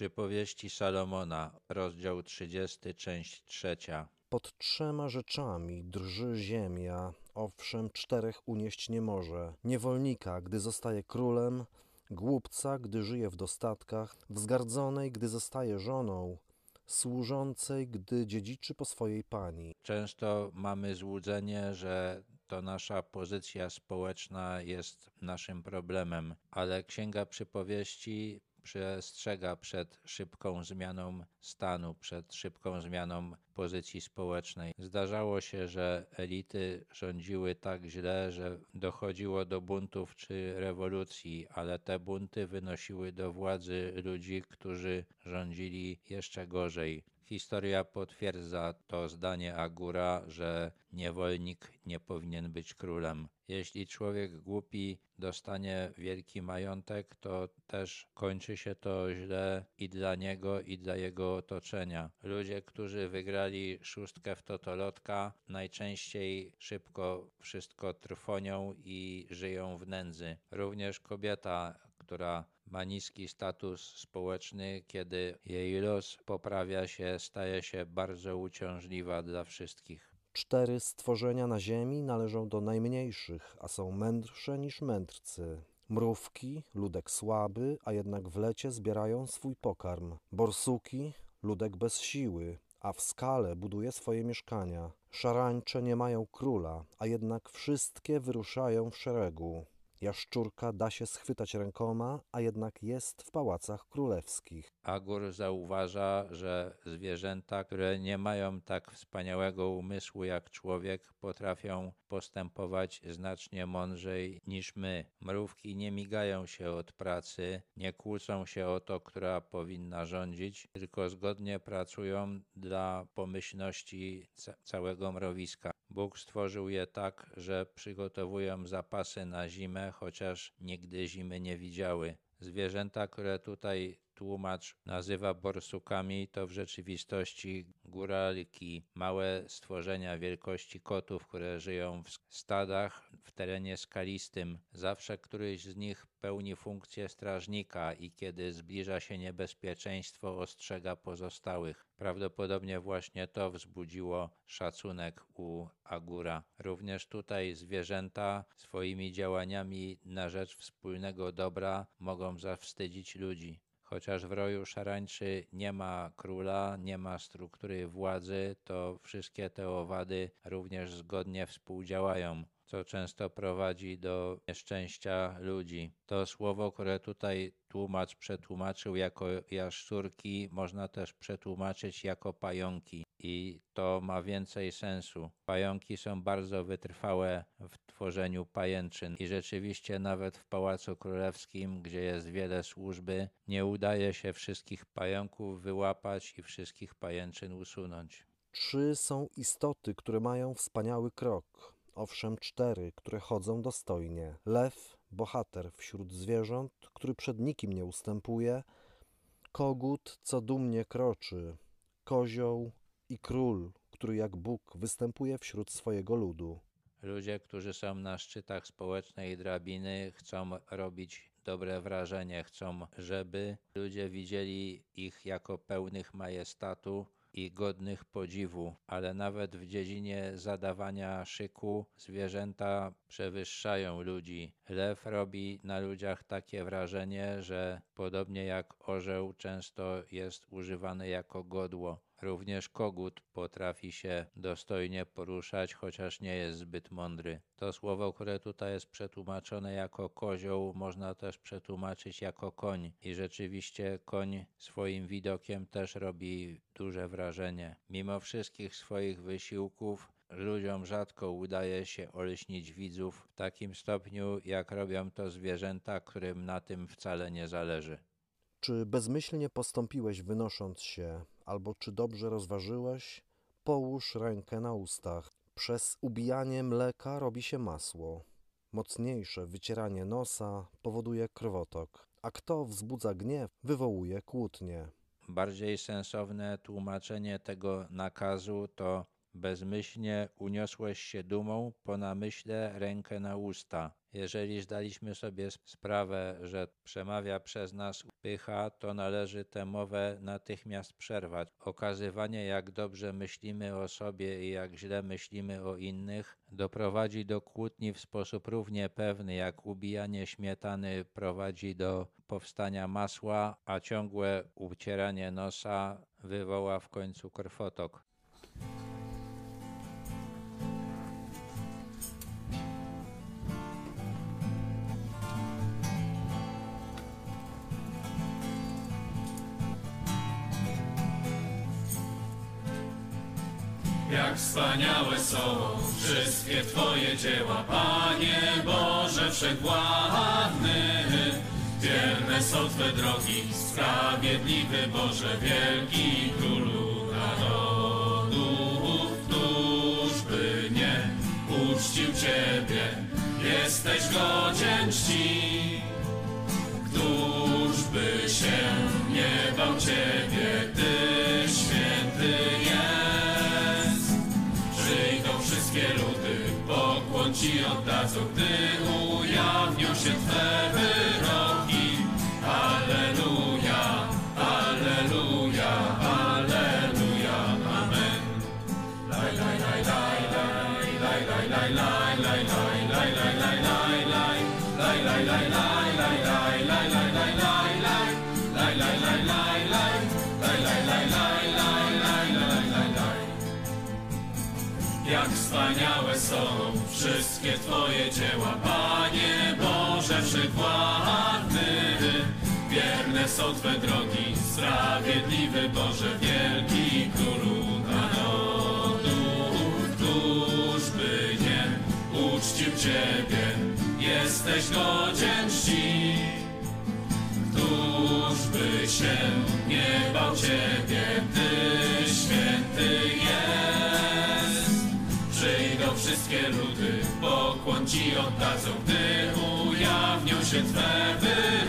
Przypowieści Salomona, rozdział 30, część trzecia. Pod trzema rzeczami drży ziemia, owszem czterech unieść nie może. Niewolnika, gdy zostaje królem, głupca, gdy żyje w dostatkach, wzgardzonej, gdy zostaje żoną, służącej, gdy dziedziczy po swojej pani. Często mamy złudzenie, że to nasza pozycja społeczna jest naszym problemem, ale Księga Przypowieści przestrzega przed szybką zmianą stanu, przed szybką zmianą pozycji społecznej. Zdarzało się, że elity rządziły tak źle, że dochodziło do buntów czy rewolucji, ale te bunty wynosiły do władzy ludzi, którzy rządzili jeszcze gorzej. Historia potwierdza to zdanie Agura, że niewolnik nie powinien być królem. Jeśli człowiek głupi dostanie wielki majątek, to też kończy się to źle i dla niego, i dla jego otoczenia. Ludzie, którzy wygrali szóstkę w totolotka, najczęściej szybko wszystko trwonią i żyją w nędzy. Również kobieta, która ma niski status społeczny, kiedy jej los poprawia się, staje się bardzo uciążliwa dla wszystkich. Cztery stworzenia na ziemi należą do najmniejszych, a są mędrsze niż mędrcy. Mrówki, ludek słaby, a jednak w lecie zbierają swój pokarm. Borsuki, ludek bez siły, a w skale buduje swoje mieszkania. Szarańcze nie mają króla, a jednak wszystkie wyruszają w szeregu. Jaszczurka da się schwytać rękoma, a jednak jest w pałacach królewskich. Agur zauważa, że zwierzęta, które nie mają tak wspaniałego umysłu jak człowiek, potrafią postępować znacznie mądrzej niż my. Mrówki nie migają się od pracy, nie kłócą się o to, która powinna rządzić, tylko zgodnie pracują dla pomyślności ca całego mrowiska. Bóg stworzył je tak, że przygotowują zapasy na zimę, chociaż nigdy zimy nie widziały. Zwierzęta, które tutaj tłumacz nazywa borsukami, to w rzeczywistości góralki, małe stworzenia wielkości kotów, które żyją w stadach w terenie skalistym. Zawsze któryś z nich pełni funkcję strażnika i kiedy zbliża się niebezpieczeństwo, ostrzega pozostałych. Prawdopodobnie właśnie to wzbudziło szacunek u Agura. Również tutaj zwierzęta swoimi działaniami na rzecz wspólnego dobra mogą zawstydzić ludzi. Chociaż w roju szarańczy nie ma króla, nie ma struktury władzy, to wszystkie te owady również zgodnie współdziałają co często prowadzi do nieszczęścia ludzi. To słowo, które tutaj tłumacz przetłumaczył jako jaszczurki, można też przetłumaczyć jako pająki i to ma więcej sensu. Pająki są bardzo wytrwałe w tworzeniu pajęczyn i rzeczywiście nawet w Pałacu Królewskim, gdzie jest wiele służby, nie udaje się wszystkich pająków wyłapać i wszystkich pajęczyn usunąć. Trzy są istoty, które mają wspaniały krok owszem cztery, które chodzą dostojnie. Lew, bohater wśród zwierząt, który przed nikim nie ustępuje, kogut, co dumnie kroczy, kozioł i król, który jak Bóg występuje wśród swojego ludu. Ludzie, którzy są na szczytach społecznej drabiny, chcą robić dobre wrażenie, chcą, żeby ludzie widzieli ich jako pełnych majestatu, i godnych podziwu, ale nawet w dziedzinie zadawania szyku zwierzęta przewyższają ludzi. Lew robi na ludziach takie wrażenie, że podobnie jak orzeł często jest używany jako godło. Również kogut potrafi się dostojnie poruszać, chociaż nie jest zbyt mądry. To słowo, które tutaj jest przetłumaczone jako kozioł, można też przetłumaczyć jako koń. I rzeczywiście koń swoim widokiem też robi duże wrażenie. Mimo wszystkich swoich wysiłków, ludziom rzadko udaje się oleśnić widzów w takim stopniu, jak robią to zwierzęta, którym na tym wcale nie zależy. Czy bezmyślnie postąpiłeś wynosząc się, albo czy dobrze rozważyłeś? Połóż rękę na ustach. Przez ubijanie mleka robi się masło. Mocniejsze wycieranie nosa powoduje krwotok, a kto wzbudza gniew, wywołuje kłótnie. Bardziej sensowne tłumaczenie tego nakazu to bezmyślnie uniosłeś się dumą, po namyśle rękę na usta. Jeżeli zdaliśmy sobie sp- sprawę, że przemawia przez nas pycha, to należy tę mowę natychmiast przerwać. Okazywanie, jak dobrze myślimy o sobie i jak źle myślimy o innych, doprowadzi do kłótni w sposób równie pewny, jak ubijanie śmietany prowadzi do powstania masła, a ciągłe ucieranie nosa wywoła w końcu krwotok. Jak wspaniałe są wszystkie Twoje dzieła, Panie Boże Wszechwładny. Wierne są Twe drogi, sprawiedliwy Boże, wielki Królu narodów. Któż by nie uczcił Ciebie, jesteś godzien czci. Któż by się nie bał Ciebie, Oddadzą, gdy ujawnią się Twe wyroki. Alleluja, Alleluja, Alleluja, Amen. Laj, laj, laj, laj, laj, laj, laj, laj, laj, laj, laj, laj, laj, laj, laj, laj, laj, laj, laj. Jak wspaniałe są wszystkie Twoje dzieła, Panie Boże Wszechwładny. Wierne są Twe drogi, sprawiedliwy Boże, wielki Królu narodów. Któż by nie uczcił Ciebie, jesteś godzien czci. Któż by się nie bał Ciebie, Ty święty jest. Przyjdą wszystkie ludy, pokłon Ci oddadzą, gdy ujawnią się Twe wyroki.